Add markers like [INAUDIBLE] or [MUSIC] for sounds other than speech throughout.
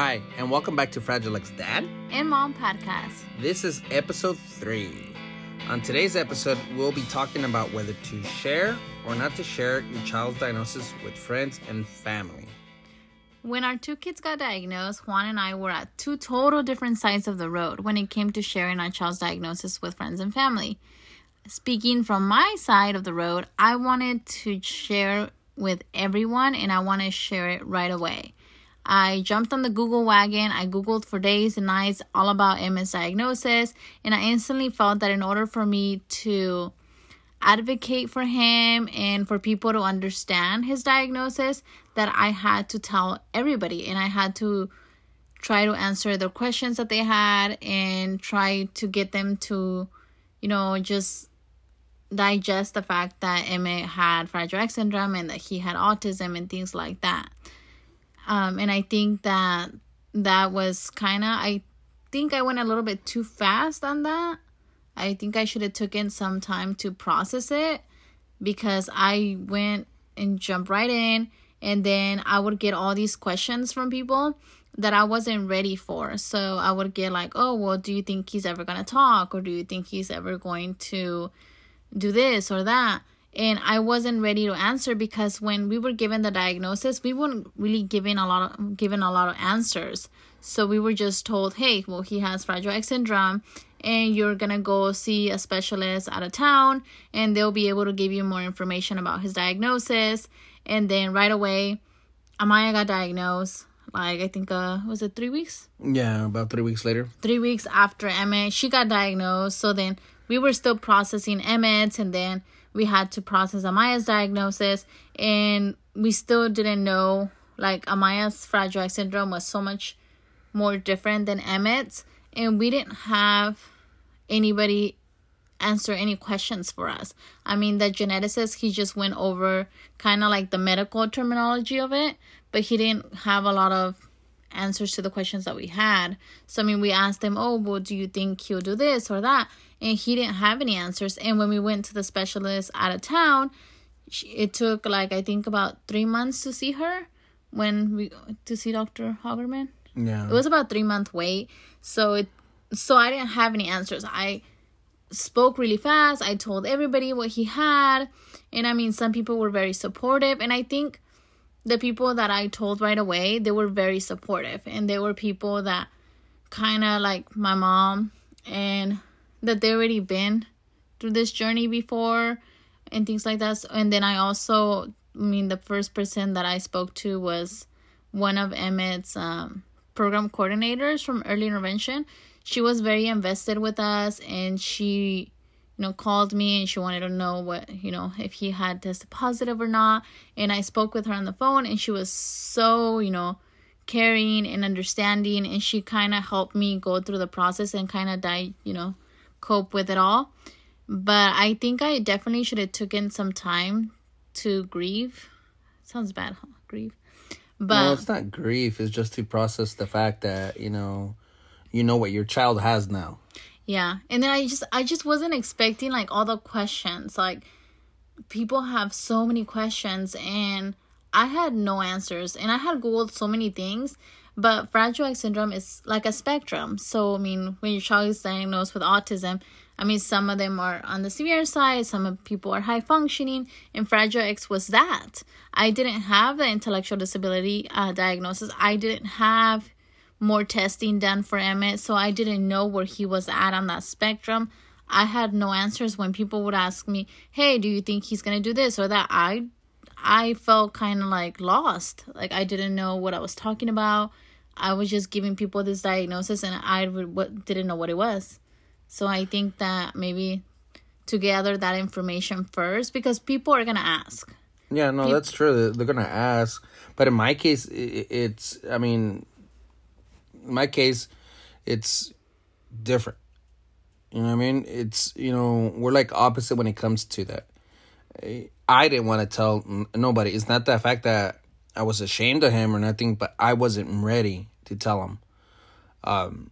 Hi, and welcome back to Fragile X Dad and Mom podcast. This is episode three. On today's episode, we'll be talking about whether to share or not to share your child's diagnosis with friends and family. When our two kids got diagnosed, Juan and I were at two total different sides of the road when it came to sharing our child's diagnosis with friends and family. Speaking from my side of the road, I wanted to share with everyone and I want to share it right away. I jumped on the Google wagon. I Googled for days and nights all about Emmett's diagnosis, and I instantly felt that in order for me to advocate for him and for people to understand his diagnosis, that I had to tell everybody and I had to try to answer the questions that they had and try to get them to, you know, just digest the fact that Emmett had Fragile X syndrome and that he had autism and things like that. Um, and I think that that was kind of, I think I went a little bit too fast on that. I think I should have taken some time to process it because I went and jumped right in and then I would get all these questions from people that I wasn't ready for. So I would get like, "Oh, well, do you think he's ever going to talk or do you think he's ever going to do this or that?" And I wasn't ready to answer because when we were given the diagnosis, we weren't really given a lot of given a lot of answers. So we were just told, "Hey, well, he has Fragile X syndrome, and you're gonna go see a specialist out of town, and they'll be able to give you more information about his diagnosis." And then right away, Amaya got diagnosed. Like I think, uh, was it three weeks? Yeah, about three weeks later. Three weeks after Emmett, she got diagnosed. So then we were still processing Emmett's, and then we had to process Amaya's diagnosis, and we still didn't know. Like Amaya's Fragile X syndrome was so much more different than Emmett's, and we didn't have anybody answer any questions for us. I mean, the geneticist he just went over kind of like the medical terminology of it, but he didn't have a lot of answers to the questions that we had. So I mean, we asked him, "Oh, well, do you think he'll do this or that?" and he didn't have any answers. And when we went to the specialist out of town, it took like I think about three months to see her when we to see Dr. Hagerman. Yeah, it was about three month wait. So it so I didn't have any answers. I spoke really fast. I told everybody what he had, and I mean some people were very supportive, and I think the people that I told right away they were very supportive, and they were people that kind of like my mom and that they already been through this journey before and things like that. And then I also, I mean, the first person that I spoke to was one of Emmett's um, program coordinators from early intervention. She was very invested with us and she, you know, called me and she wanted to know what, you know, if he had tested positive or not. And I spoke with her on the phone and she was so, you know, caring and understanding and she kind of helped me go through the process and kind of die, you know, cope with it all. But I think I definitely should have taken some time to grieve. Sounds bad, huh? Grieve. But it's not grief. It's just to process the fact that you know, you know what your child has now. Yeah, and then I just I just wasn't expecting like all the questions. Like people have so many questions, and I had no answers, and I had googled so many things but Fragile X syndrome is like a spectrum. So, I mean, when your child is diagnosed with autism, I mean, some of them are on the severe side, some of people are high functioning, and Fragile X was that. I didn't have the intellectual disability uh, diagnosis. I didn't have more testing done for Emmett, so I didn't know where he was at on that spectrum. I had no answers when people would ask me, "Hey, do you think he's gonna do this or that?" I, I felt kind of like lost, like I didn't know what I was talking about I was just giving people this diagnosis and I didn't know what it was. So I think that maybe to gather that information first because people are going to ask. Yeah, no, people- that's true. They're going to ask. But in my case, it's, I mean, in my case, it's different. You know what I mean? It's, you know, we're like opposite when it comes to that. I didn't want to tell nobody. It's not the fact that I was ashamed of him or nothing, but I wasn't ready to tell him. Um,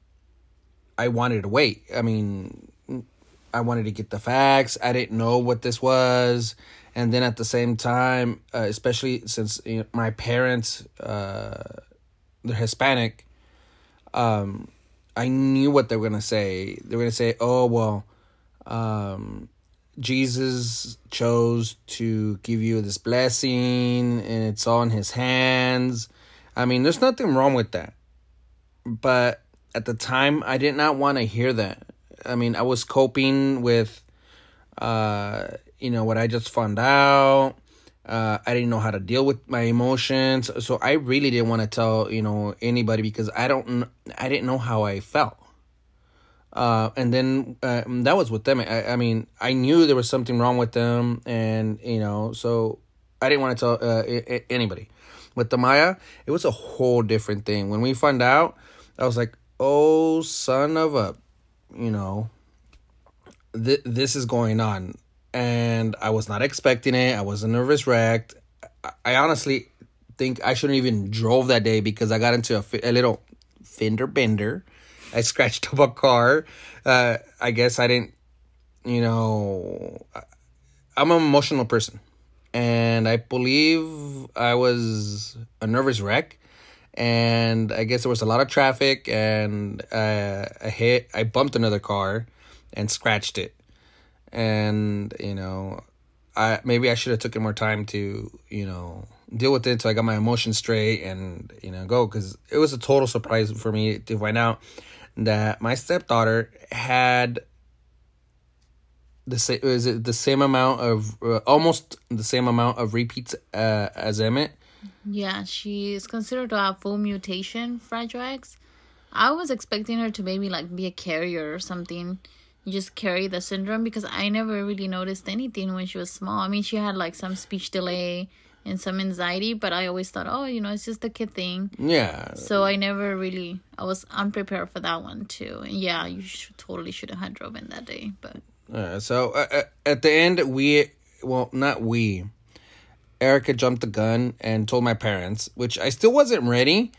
I wanted to wait. I mean, I wanted to get the facts. I didn't know what this was, and then at the same time, uh, especially since you know, my parents, uh, they're Hispanic, um, I knew what they were gonna say. They were gonna say, "Oh well, um, Jesus chose to give you this blessing, and it's all in His hands." I mean, there's nothing wrong with that, but at the time, I did not want to hear that. I mean, I was coping with, uh, you know, what I just found out. Uh, I didn't know how to deal with my emotions, so I really didn't want to tell you know anybody because I don't, I didn't know how I felt. Uh, and then uh, that was with them. I, I mean, I knew there was something wrong with them, and you know, so I didn't want to tell uh, I- anybody. With the Maya, it was a whole different thing. When we found out, I was like, "Oh, son of a," you know, th- this is going on and I was not expecting it. I was a nervous wreck. I, honestly think I shouldn't even drove that day because I got into a, a little fender bender. I [LAUGHS] scratched up a car. Uh, I guess I didn't, you know, I'm an emotional person. And I believe I was a nervous wreck. And I guess there was a lot of traffic, and uh, I hit, I bumped another car and scratched it and you know i maybe i should have taken more time to you know deal with it until i got my emotions straight and you know go because it was a total surprise for me to find out that my stepdaughter had the same is it the same amount of uh, almost the same amount of repeats uh, as emmett Yeah, she is considered to have full mutation Fragile X. I was expecting her to maybe like be a carrier or something. You just carry the syndrome because I never really noticed anything when she was small. I mean, she had like some speech delay and some anxiety, but I always thought, oh, you know, it's just a kid thing. yeah So I never really, I was unprepared for that one too. And yeah, you should, totally should have had driven that day, but Uh, so uh, uh, at the end, we well, not we. Erica jumped the gun and told my parents, which I still wasn't ready.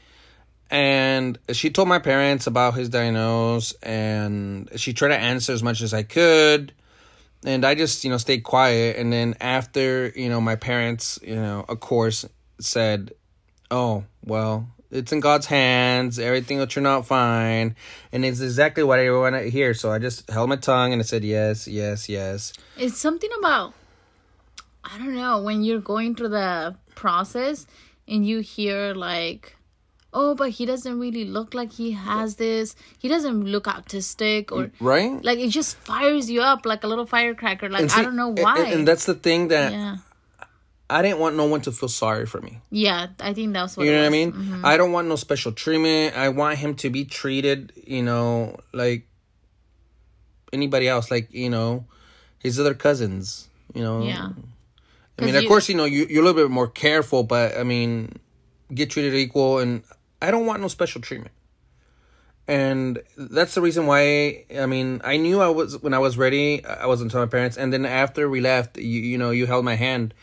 And she told my parents about his diagnosis, and she tried to answer as much as I could. And I just, you know, stayed quiet. And then after, you know, my parents, you know, of course, said, "Oh, well, it's in God's hands. Everything will turn out fine." And it's exactly what I want to hear. So I just held my tongue and I said, "Yes, yes, yes." it's something about I don't know when you're going through the process and you hear like oh but he doesn't really look like he has this he doesn't look autistic or Right? like it just fires you up like a little firecracker like And I don't know why And, and that's the thing that yeah I didn't want no one to feel sorry for me. yeah I think that's what You know what I was. Mm-hmm. mean? I don't want no special treatment. I want him to be treated, you know, like anybody else, like, you know, his other cousins, you know. yeah I mean, of you- course, you know, you, you're a little bit more careful, but I mean, get treated equal, and I don't want no special treatment. And that's the reason why. I mean, I knew I was when I was ready. I wasn't telling my parents, and then after we left, you you know, you held my hand,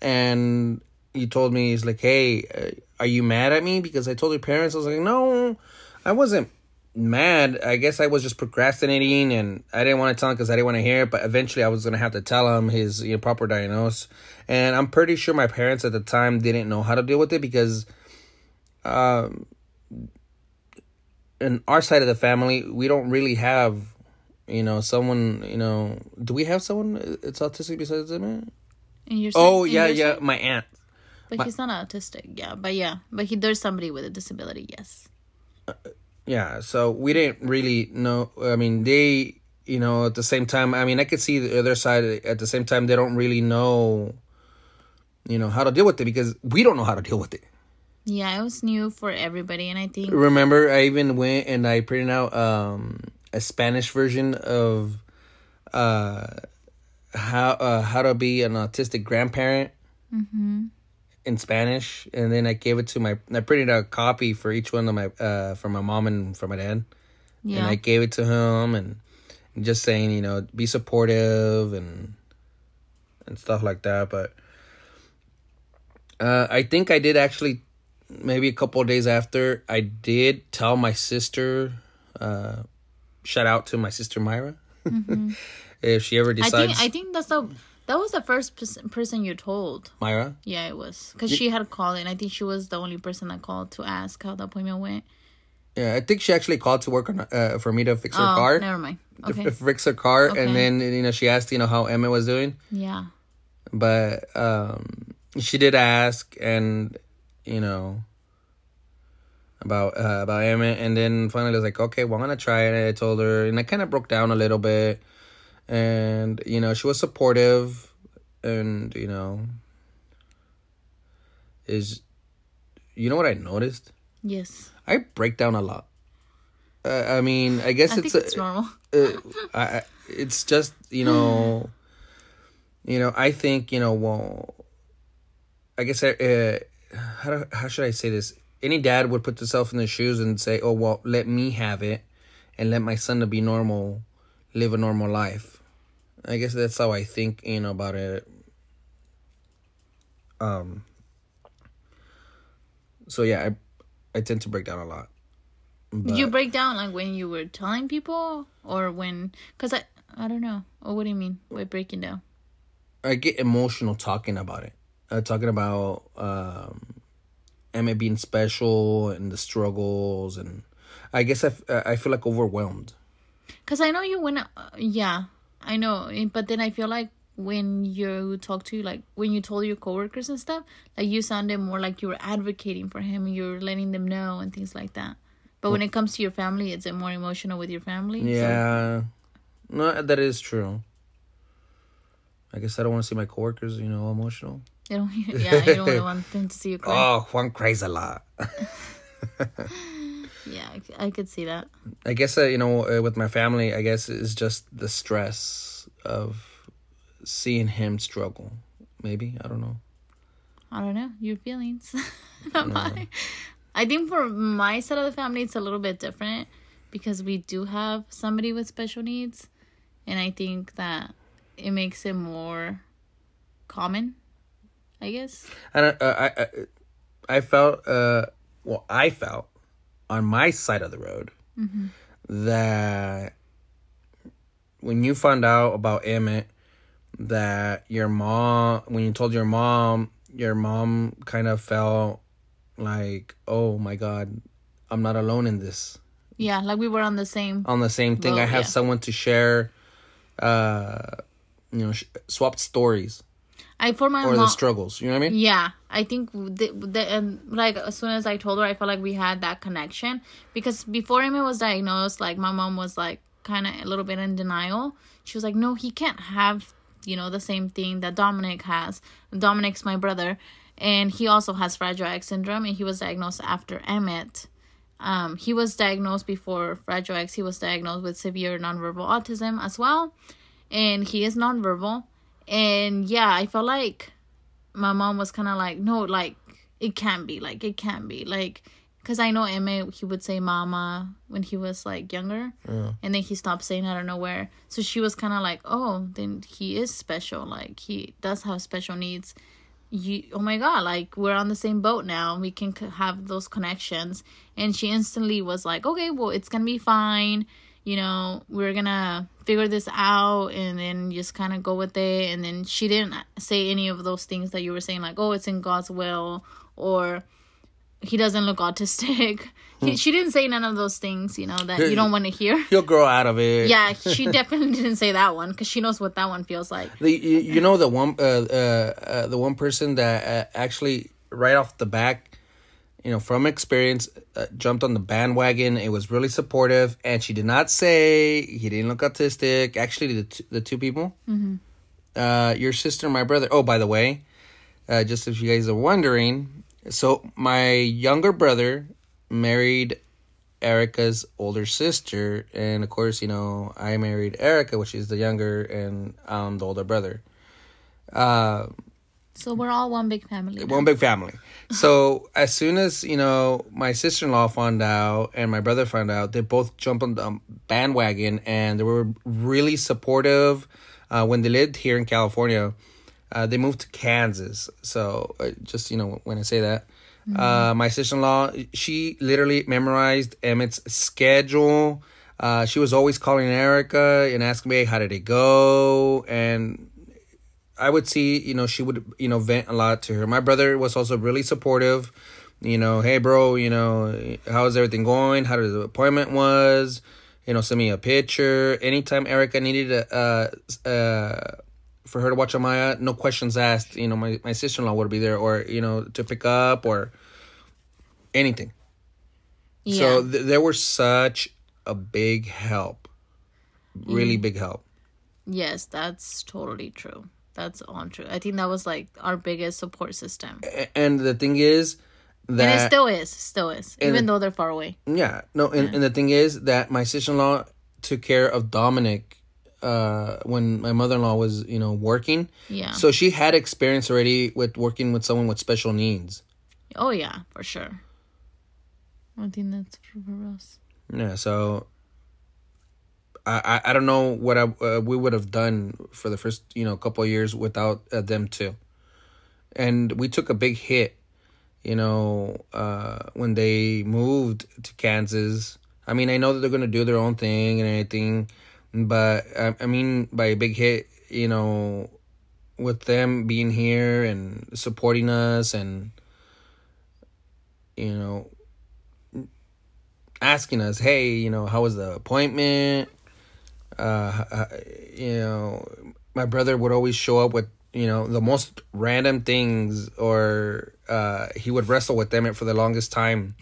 and you told me, "He's like, hey, uh, are you mad at me because I told your parents?" I was like, "No, I wasn't mad. I guess I was just procrastinating, and I didn't want to tell him because I didn't want to hear it. But eventually, I was gonna have to tell him his you know, proper diagnosis. And I'm pretty sure my parents at the time didn't know how to deal with it because, um, in our side of the family, we don't really have, you know, someone. You know, do we have someone that's autistic besides him? Oh yeah, yeah, saying- my aunt. but he's not autistic yeah but yeah but he there's somebody with a disability yes Yeah, so we didn't really know. I mean, they, you know, at the same time, I mean, I could see the other side. At the same time, they don't really know, you know, how to deal with it because we don't know how to deal with it. Yeah it was new for everybody and I think Remember, I even went and I printed out um, a Spanish version of uh, how uh, how to be an autistic grandparent in Spanish, and then I gave it to my. I printed out a copy for each one of my uh, for my mom and for my dad. yeah and I gave it to him and just saying, you know, be supportive and and stuff like that. But uh, I think I did actually, maybe a couple of days after, I did tell my sister. Uh, shout out to my sister Myra. [LAUGHS] if she ever Mm-hmm. I think I think that's the that was the first person you told. Myra. Yeah, it was because she had called, and I think she was the only person that called to ask how the appointment went. Yeah, I think she actually called to work on uh, for me to fix her Oh, car. never mind. to Okay. f- fix her car, Okay. and then you know she asked you know how Emma was doing, yeah. but um, she did ask, and you know about uh, about Emmett, and then finally I was like, okay, well I'm gonna try it. I told her, and I kind of broke down a little bit, and you know she was supportive, and you know is you know what I noticed? Yes. I break down a lot. Uh, I mean, I guess I it's it's normal. uh, I, I, it's just you know, you know. I think you know. Well, I guess I, uh, how do, how should I say this? Any dad would put themselves in the shoes and say, "Oh well, let me have it, and let my son to be normal, live a normal life." I guess that's how I think. You know about it. Um. So yeah, I I tend to break down a lot. Did you break down like when you were telling people or when? Because I I don't know. Or what do you mean by breaking down? I get emotional talking about it. Uh, talking about um, Emmett being special and the struggles, and I guess I, f- uh, I feel like overwhelmed. Because I know you went. Uh, yeah, I know. eh, But then I feel like when you talk to like when you told your coworkers and stuff, like you sounded more like you were advocating for him. You're letting them know and things like that. But when it comes to your family, is it more emotional with your family? So- Yeah, no, that is true. I guess I don't want to see my coworkers, you know, emotional. [LAUGHS] You don't, yeah, you don't want them to see you cry. Oh, Juan cries a lot. [LAUGHS] Yeah, I could see that. I guess uh, you know, uh, with my family, I guess it's just the stress of seeing him struggle. Maybe I don't know. I don't know your feelings. [LAUGHS] Not mine. I think for my side of the family, it's a little bit different because we do have somebody with special needs, and I think that it makes it more common. I guess. And uh, I, I, I felt, uh, well, I felt on my side of the road that when you found out about Emmett, that your mom, when you told your mom, your mom kind of felt like, oh my God, I'm not alone in this. Yeah, like we were on the same. On the same thing, I have yeah. someone to share, uh, you know, sh- swapped stories I for my or the struggles. You know what I mean? Yeah, I think the, the and like as soon as I told her, I felt like we had that connection because before Emmett was diagnosed, like my mom was like kind of a little bit in denial. She was like, "No, he can't have you know the same thing that Dominic has. Dominic's my brother, and he also has Fragile X syndrome, and he was diagnosed after Emmett." Um, he was diagnosed before Fragile X. He was diagnosed with severe nonverbal autism as well, and he is nonverbal. And yeah, I felt like my mom was kind of like, no, like it can't be, like it can't be, like, because I know Emmett, he would say "mama" when he was like younger, and then he stopped saying i don't know where So she was kind of like, oh, then he is special, like he does have special needs. You, oh my god, like we're on the same boat now. We can c- have those connections. And she instantly was like, okay, well, it's gonna be fine. You know, we're gonna figure this out and then just kind of go with it. And then she didn't say any of those things that you were saying, like, oh, it's in God's will or he doesn't look autistic. [LAUGHS] He, she didn't say none of those things, you know, that you don't want to hear. [LAUGHS] You'll grow out of it. Yeah, [LAUGHS] she definitely didn't say that one because she knows what that one feels like. The, you, you know the one uh, uh, uh, the one person that uh, actually right off the back, you know, from experience, uh, jumped on the bandwagon. It was really supportive, and she did not say he didn't look autistic. Actually, the t- the two people, uh, your sister and my brother. Oh, by the way, uh, just if you guys are wondering, so my younger brother married Erica's older sister, and of course, you know, I married Erica, which is the younger, and I'm the older brother. Uh, So we're all one big family. now. one big family. So [LAUGHS] as soon as you know my sister in law found out and my brother found out, they both jumped on the bandwagon and they were really supportive. Uh, when they lived here in California, uh, they moved to Kansas. So uh, just you know when I say that, uh, my sister in law she literally memorized Emmett's schedule. Uh, she was always calling Erica and asking me how did it go and I would see, you know, she would, you know, vent a lot to her. My brother was also really supportive. you know, hey bro, you know, how's everything going? How did the appointment was? You know, send me a picture. Anytime Erica needed a, uh, uh, for her to watch Amaya, no questions asked. You know, my, my sister in law would be there, or you know, to pick up or anything. Yeah. So th- they were such a big help, really big help. yes, that's totally true. That's all true. I think that was like our biggest support system. And the thing is and that it still is, still is, And- even though they're far away. Yeah, no, and, and the thing is that my sister in law took care of Dominic uh, when my mother in law was, you know, working. Yeah. So she had experience already with working with someone with special needs. oh yeah, for sure. I think that's for us. Yeah, so I I, don't know what I uh, we would have done for the first you know couple of years without uh, them too, and we took a big hit, you know, uh, when they moved to Kansas. I mean, I know that they're gonna do their own thing and everything, but I, I mean by a big hit, you know, with them being here and supporting us and you know asking us, hey, you know, how was the appointment? Uh, uh, you know, my brother would always show up with, you know, the most random things, or uh, he would wrestle with them for the longest time,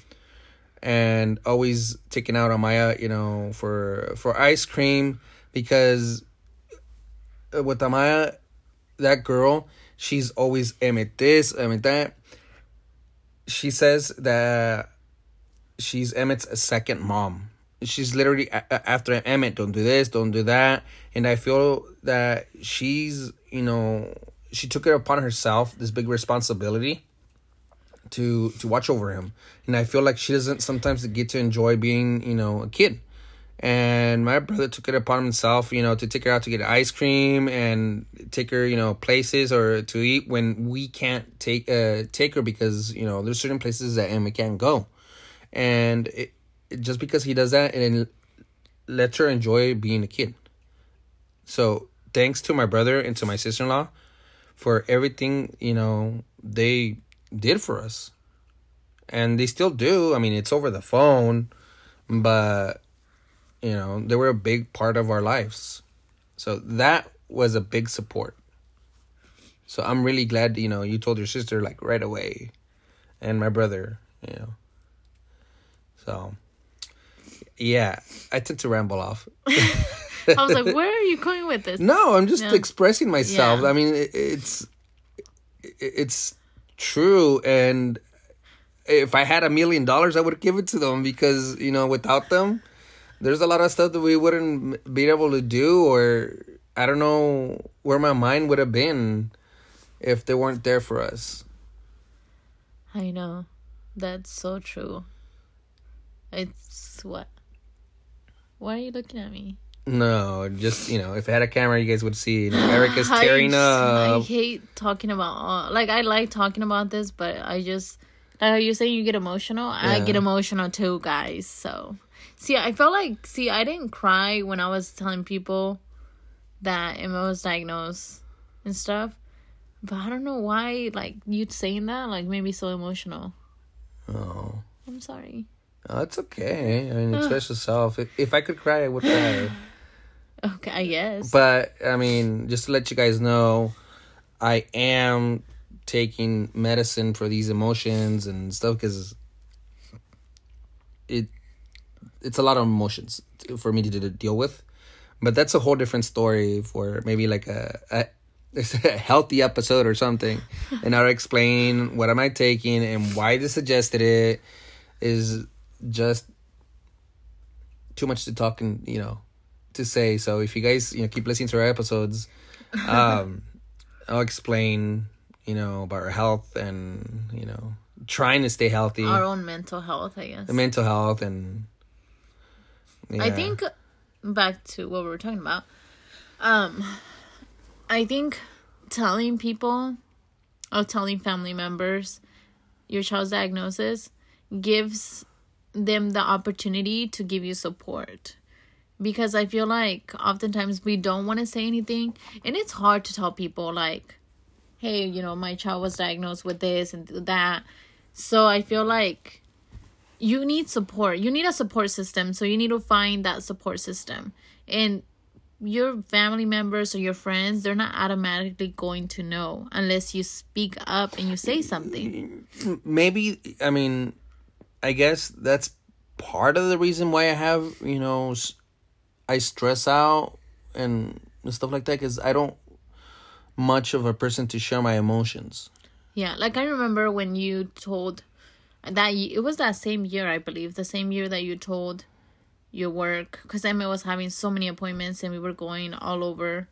and always taking out on Amaya, you know, for for ice cream because uh, with Amaya, that girl, she's always Emmett this, Emmett that. She says that she's Emmett's second mom. She's literally after Emmett. Don't do this. Don't do that. And I feel that she's, you know, she took it upon herself this big responsibility to to watch over him. And I feel like she doesn't sometimes get to enjoy being, you know, a kid. And my brother took it upon himself, you know, to take her out to get ice cream and take her, you know, places or to eat when we can't take uh take her because you know there's certain places that Emma can't go and it- just because he does that and lets her enjoy being a kid. So thanks to my brother and to my sister-in-law for everything you know they did for us. And they still do. I mean it's over the phone but you know they were a big part of our lives. So that was a big support. So i'm really glad you know you told your sister like right away and my brother you know. So, yeah, I tend to ramble off. [LAUGHS] I was like, where are you going with this? No, I'm just Yeah. expressing myself. Yeah. I mean, it, it's it- it's true, and if I had a million dollars, I would give it to them because you know, without them, there's a lot of stuff that we wouldn't be able to do, or I don't know where my mind would have been if they weren't there for us. I know. That's so true. It's what? Why are you looking at me? No, just you know, if I had a camera, you guys would see. You know, Erica's [SIGHS] tearing I, I up. hate talking about all, like I like talking about this, but I just like you're saying you get emotional. I get emotional too, guys. So see, I felt like see, I didn't cry when I was telling people that Emma was diagnosed and stuff. But I don't know why, like you saying that, like made me so emotional. Oh. I'm sorry. Oh, it's okay. I mean, express yourself. If, if I could cry, I would cry. [SIGHS] Okay, I guess. But I mean, just to let you guys know, I am taking medicine for these emotions and stuff because it it's a lot of emotions for me to, to deal with. But that's a whole different story for maybe like a, a [LAUGHS] a healthy episode or something, [LAUGHS] and I'll explain what am I taking and why they suggested it is just too much to talk and you know to say. So if you guys you know keep listening to our episodes, [LAUGHS] um, I'll explain you know about our health and you know trying to stay healthy, Our own mental health, I guess. the mental health, and I think back to what we were talking about. Um, I think telling people or telling family members your child's diagnosis gives them the opportunity to give you support. Because I feel like oftentimes we don't want to say anything, and it's hard to tell people like, "Hey, you know, my child was diagnosed with this and that," So I feel like you need support. You need a support system. So you need to find that support system. And your family members or your friends, they're not automatically going to know unless you speak up and you say something. maybe i mean i guess that's part of the reason why i have you know I stress out and stuff like that because i don't much of a person to share my emotions. Yeah, like I remember when you told that it was that same year, I believe, the same year that you told your work because Emmett was having so many appointments and we were going all over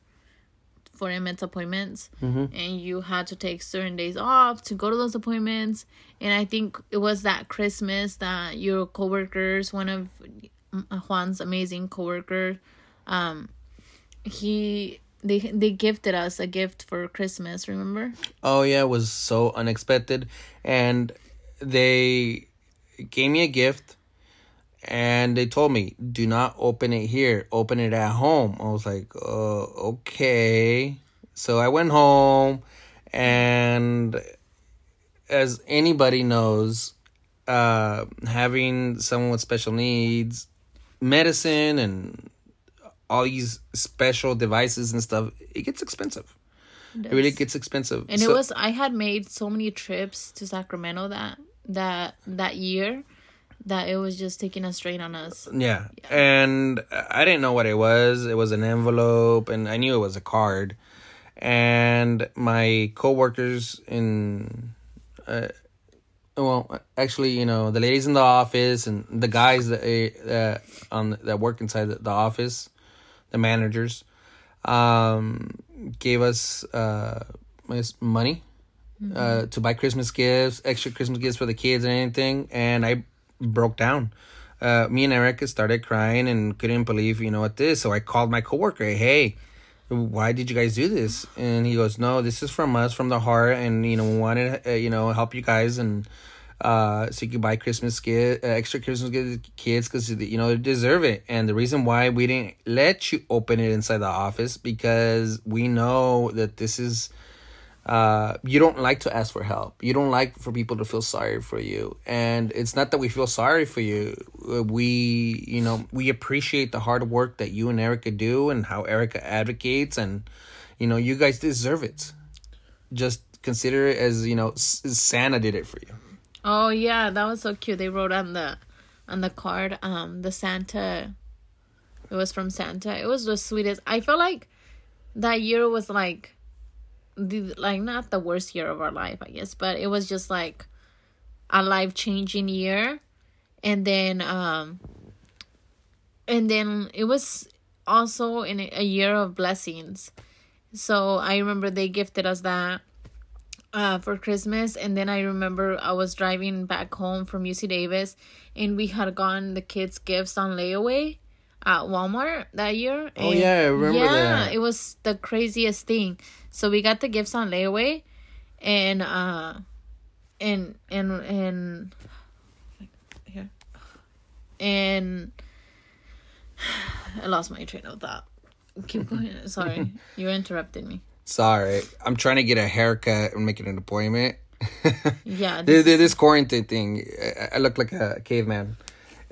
for Emmett's appointments, mm-hmm. and you had to take certain days off to go to those appointments. And I think it was that Christmas that your coworkers, one of mm, uh, Juan's amazing coworker, um, he they they gifted us a gift for Christmas. Remember? Oh yeah, it was so unexpected, and they gave me a gift, and they told me, "Do not open it here. Open it at home." I was like, "Uh, okay." So I went home, and as anybody knows, uh, having someone with special needs, medicine, and all these special devices and stuff, it gets expensive. It really gets expensive. And So- it was I had made so many trips to Sacramento that that that year that it was just taking a strain on us. Yeah. And I didn't know what it was. It was an envelope and I knew it was a card. And my coworkers in uh well, actually, you know, the ladies in the office and the guys that uh, on that work inside the, office, the managers, um, gave us uh money uh to buy Christmas gifts, extra Christmas gifts for the kids and anything, and I broke down. Uh, me and Erica started crying and couldn't believe, you know, what this. So I called my coworker, hey, why did you guys do this? And he goes, no, this is from us, from the heart, and you know, we wanted, uh, you know, help you guys and uh, so you can buy Christmas gift, uh, extra Christmas gift to kids because you know they deserve it. And the reason why we didn't let you open it inside the office because we know that this is uh you don't like to ask for help. You don't like for people to feel sorry for you. And it's not that we feel sorry for you. Uh, we you know we appreciate the hard work that you and erica do and how erica advocates. And you know you guys deserve it. Just consider it as you know santa did it for you. Oh yeah, that was so cute. They wrote on the on the card um the Santa. It was from Santa. It was the sweetest. I felt like that year was like the like not the worst year of our life, I guess, but it was just like a life changing year. And then um and then it was also in a year of blessings. So I remember they gifted us that uh, for Christmas. And then I remember I was driving back home from UC Davis and we had gotten the kids' gifts on layaway at Walmart that year. Oh, And yeah, I remember yeah, that. it was the craziest thing. So we got the gifts on layaway and, uh, and, and, and, here. And [SIGHS] I lost my train of thought. Keep going. [LAUGHS] Sorry, you interrupted me. sorry i'm trying to get a haircut and make it an appointment [LAUGHS] Yeah. this, this quarantine thing I- i look like a caveman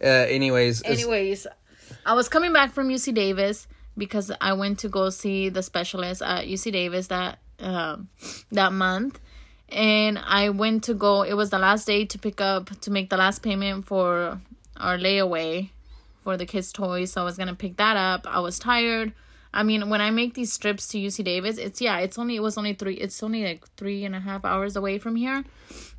uh anyways Anyways, I was coming back from UC Davis because I went to go see the specialist at UC Davis that um, that month, and I went to go. It was the last day to pick up to make the last payment for our layaway for the kids' toys. So I was gonna pick that up. I was tired. I mean, when I make these trips to UC Davis, it's yeah, it's only it was only three. It's only like three and a half hours away from here.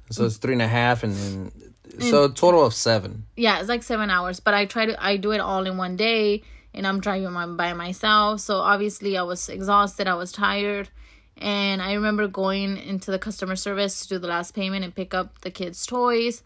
So it's three and a half, and then so a total of seven. yeah it's like seven hours but i try to i do it all in one day and i'm driving my, by myself. So obviously i was exhausted i was tired. And i remember going into the customer service to do the last payment and pick up the kids toys.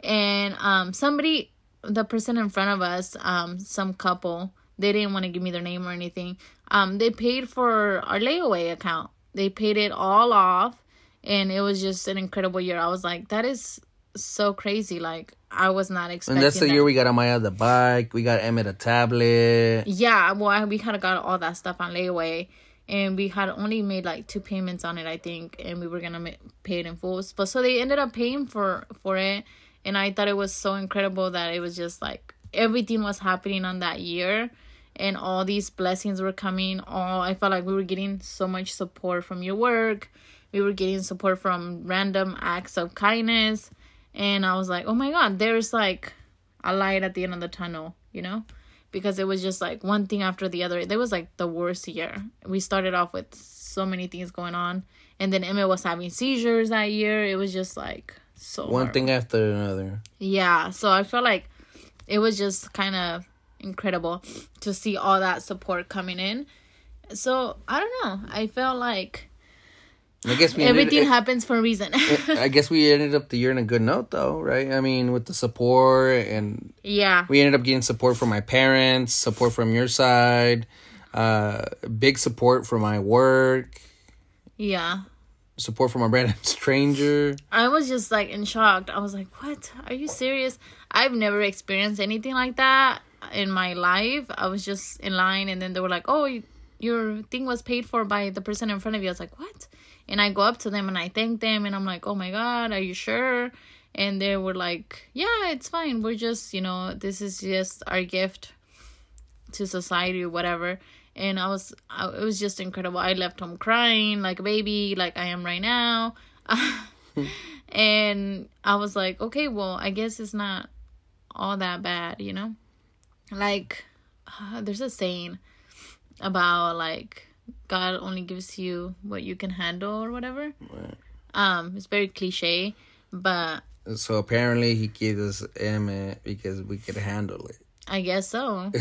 And um somebody the person in front of us um some couple they didn't want to give me their name or anything. Um they paid for our layaway account. They paid it all off and it was just an incredible year. I was like that is so crazy like i was not expecting And that's the that. year we got Amaya the bike. We got Emmett a tablet. yeah well I- we kind of got all that stuff on layaway and we had only made like two payments on it, I think, and we were gonna ma- pay it in full. But so they ended up paying for for it, and I thought it was so incredible that it was just like everything was happening on that year and all these blessings were coming all i felt like we were getting so much support from your work we were getting support from random acts of kindness and i was like oh my god there's like a light at the end of the tunnel you know because it was just like one thing after the other it was like the worst year we started off with so many things going on and then Emmett was having seizures that year it was just like so One horrible. thing after another. Yeah, so I felt like it was just kind of incredible to see all that support coming in. So I don't know. I felt like I guess we everything ended, happens for a reason. I [LAUGHS] guess we ended up the year in a good note, though, right? I mean, with the support, and yeah, we ended up getting support from my parents, support from your side, uh, big support from my work, yeah. support from a random [LAUGHS] stranger. I was just like in shock. I was like, "What? Are you serious?" I've never experienced anything like that in my life. I was just in line, and then they were like, "Oh, your thing was paid for by the person in front of you." I was like, "What?" And I go up to them and I thank them, and I'm like, "Oh my god, are you sure?" And they were like, "Yeah, it's fine. We're just, you know, this is just our gift to society or whatever." And I was, I, it was just incredible. I left home crying like a baby, like I am right now. [LAUGHS] and I was like, okay, well, I guess it's not all that bad, you know? Like, uh, [SIGHS] there's a saying about like God only gives you what you can handle or whatever. Um, it's very cliche, but So apparently, he gave us Emmett because we could handle it. I guess so.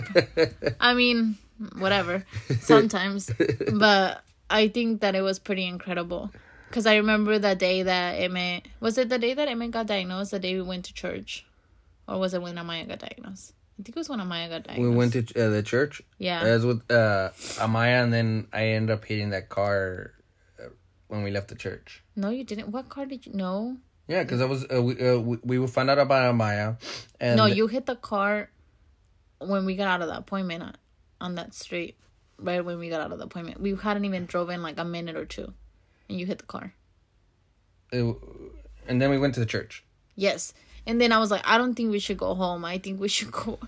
[LAUGHS] I mean, whatever. Sometimes, [LAUGHS] but I think that it was pretty incredible because I remember the day that Emmett was it the day that Emmett got diagnosed. The day we went to church, or was it when Amaya got diagnosed? I think it was when Amaya got diagnosed. We went to uh, the church. Yeah. As with uh, Amaya, and then I ended up hitting that car uh, when we left the church. No, you didn't. What car did you? No, Yeah, because I was uh, we, uh, we we would find out about Amaya, and no, you hit the car when we got out of the appointment on, on that street. Right when we got out of the appointment, we hadn't even drove in like a minute or two, and you hit the car. it- and then we went to the church. Yes. And then I was like, I don't think we should go home. I think we should [LAUGHS] go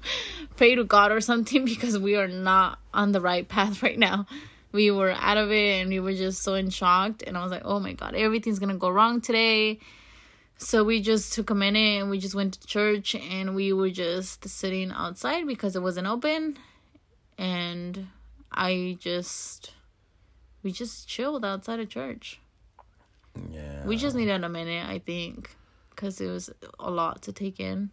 pray to God or something [LAUGHS] because we are not on the right path [LAUGHS] right now. We were out of it and we were just so in shock. And I was like, oh my God, everything's going to go wrong today. So we just took a minute and we just went to church and we were just sitting outside because it wasn't open. And I just, we just chilled outside of church. Yeah. We just needed a minute, I think, because it was a lot to take in.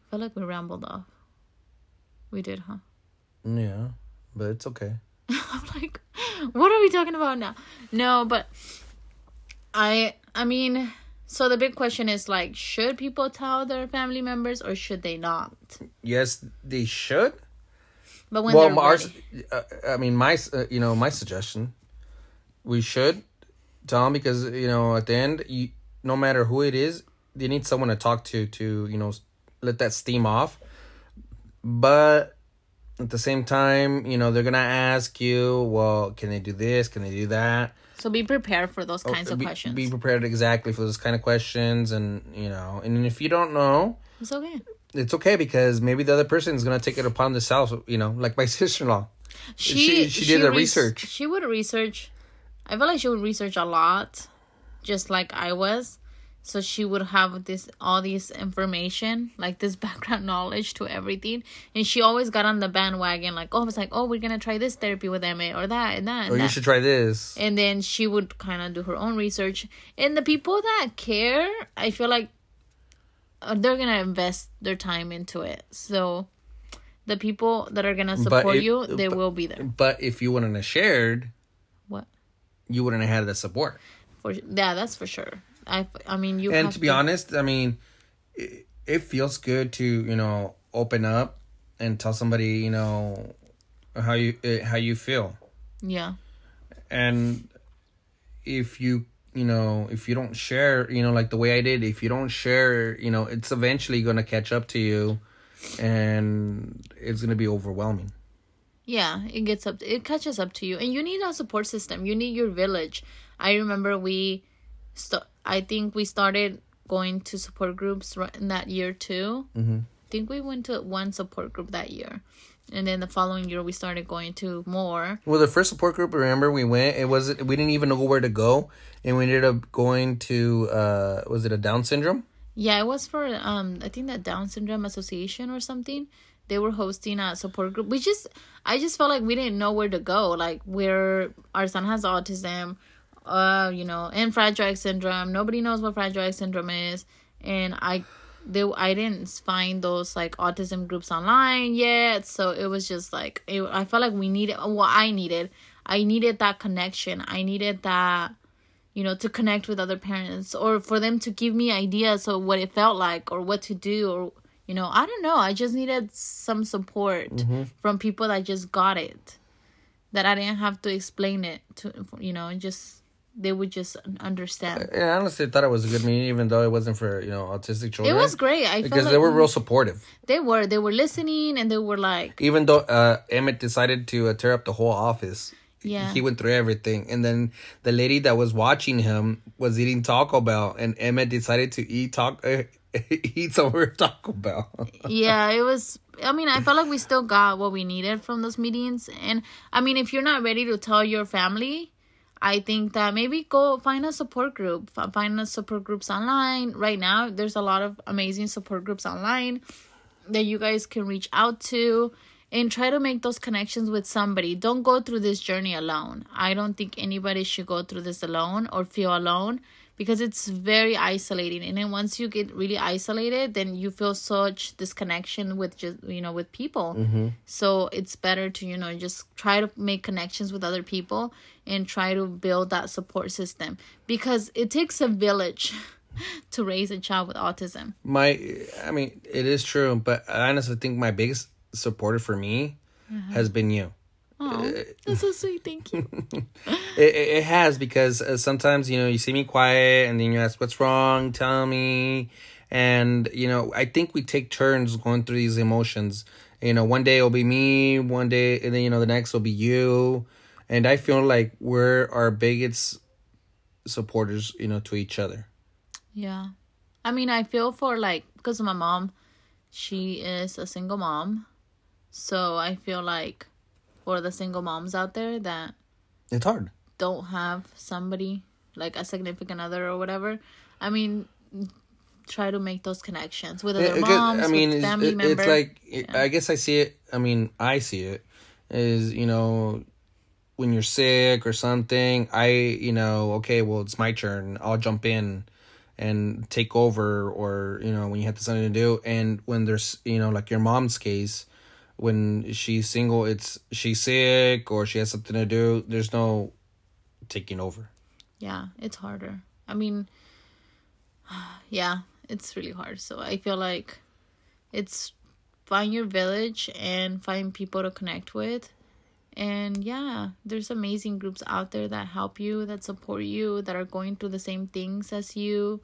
I feel like we rambled off. We did, huh? Yeah, but it's okay. [LAUGHS] I'm like, what are we talking about now? No, but I, I mean, so the big question is like, should people tell their family members or should they not? Yes, they should. But when well, they're ours, uh, I mean, my, uh, you know, my suggestion, we should tell them because you know, at the end, you, no matter who it is, they need someone to talk to to you know let that steam off. But at the same time, you know, they're gonna ask you, well, can they do this? Can they do that? so be prepared for those kinds oh, of be, questions. Be prepared exactly for those kind of questions, and you know, and if you don't know, it's okay. it's okay because maybe the other person is gonna take it upon themselves. You know, like my [LAUGHS] sister in law. She- she did the res- research. She would research. I feel like she would research a lot, just like I was. So she would have this all this information, like this [LAUGHS] background knowledge to everything, and she always got on the bandwagon. Like, oh, it's like, oh, we're gonna try this therapy with Emma or that and that. And Or you should try this. and then she would kind of do her own research. And the people that care, I feel like uh, they're gonna invest their time into it. So the people that are gonna support it- you, they but- will be there. But if you wouldn't have shared, What? you wouldn't have had the support. For yeah, that's for sure. I I mean you. and to be honest, I mean, it, it feels good to you know open up and tell somebody you know how you eh, how you feel. Yeah, and if you you know if you don't share you know like the way i did if you don't share you know it's eventually going to catch up to you and it's going to be overwhelming yeah it gets up it catches up to you and you need a support system you need your village i remember we st- i think we started going to support groups in that year too mm-hmm. i think we went to one support group that year and then the following year we started going to more Well, the first support group, remember we went. It was we didn't even know where to go, and we ended up going to uh was it a Down syndrome? yeah it was for um i think that down syndrome association or something they were hosting a support group we just i just felt like we didn't know where to go like where our son has autism uh you know and fragile X syndrome. Nobody knows what fragile X syndrome is. And i they i didn't find those like autism groups online yet. So it was just like it, i felt like we needed what i needed i needed that connection. I needed that you know to connect with other parents or for them to give me ideas of what it felt like or what to do or you know i don't know. I just needed some support from people that just got it that i didn't have to explain it to you know just they would just understand And I honestly thought it was a good meeting, even though it wasn't for you know autistic children. it was great i felt because like they were real supportive. they were they were listening and they were like Even though uh Emmett decided to uh, tear up the whole office. Yeah. He went through everything. And then the lady that was watching him was eating Taco Bell and Emmett decided to eat taco [LAUGHS] eat some of her Taco Bell. [LAUGHS] yeah, it was. I mean, I felt like we still got what we needed from those meetings. And I mean, if you're not ready to tell your family, I think that maybe go find a support group. Find a support groups online. Right now, there's a lot of amazing support groups online that you guys can reach out to and try to make those connections with somebody. Don't go through this journey alone. I don't think anybody should go through this alone or feel alone because it's very isolating. And then once you get really isolated, then you feel such disconnection with just you know with people. So it's better to you know just try to make connections with other people and try to build that support system because it takes a village [LAUGHS] to raise a child with autism. my I mean, it is true, but I honestly think my biggest supporter for me Uh-huh. has been you. Oh, that's so sweet. Thank you. [LAUGHS] It, it, it has because uh, sometimes you know you see me quiet and then you ask what's wrong, tell me, and you know I think we take turns going through these emotions. You know, one day it'll be me, one day, and then you know the next will be you, and I feel like we're our biggest supporters. You know, to each other. Yeah. I mean, I feel for like, because of my mom, she is a single mom. So I feel like for the single moms out there that It's hard. don't have somebody like a significant other or whatever, I mean, try to make those connections with other eh, It- it- moms, I mean, with it's, family it- members. it's like it- I guess I see it. I mean, I see it is you know when you're sick or something. I you know okay, well it's my turn. I'll jump in and take over, or you know when you have something to do. And when there's you know like your mom's case, when she's single, it's she's sick or she has something to do. There's no taking over. yeah, it's harder. I mean, [SIGHS] yeah, it's really hard. So I feel like it's find your village and find people to connect with. And yeah, there's amazing groups out there that help you, that support you, that are going through the same things as you.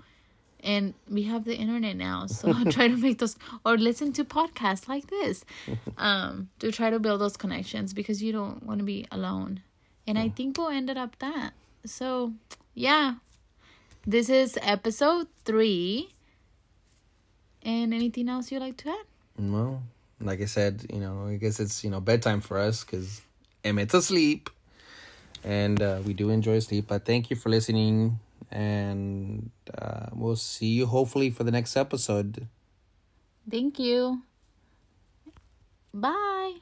And we have the internet now, so I'll try to make those or listen to podcasts like this, um, to try to build those connections because you don't want to be alone. And I think we'll ended up that. So yeah, this is episode three. And anything else you'd like to add? Well, like I said, you know, I guess it's you know bedtime for us because Emmett's asleep, and uh, we do enjoy sleep. But thank you for listening, and uh, we'll see you hopefully for the next episode. Thank you. Bye.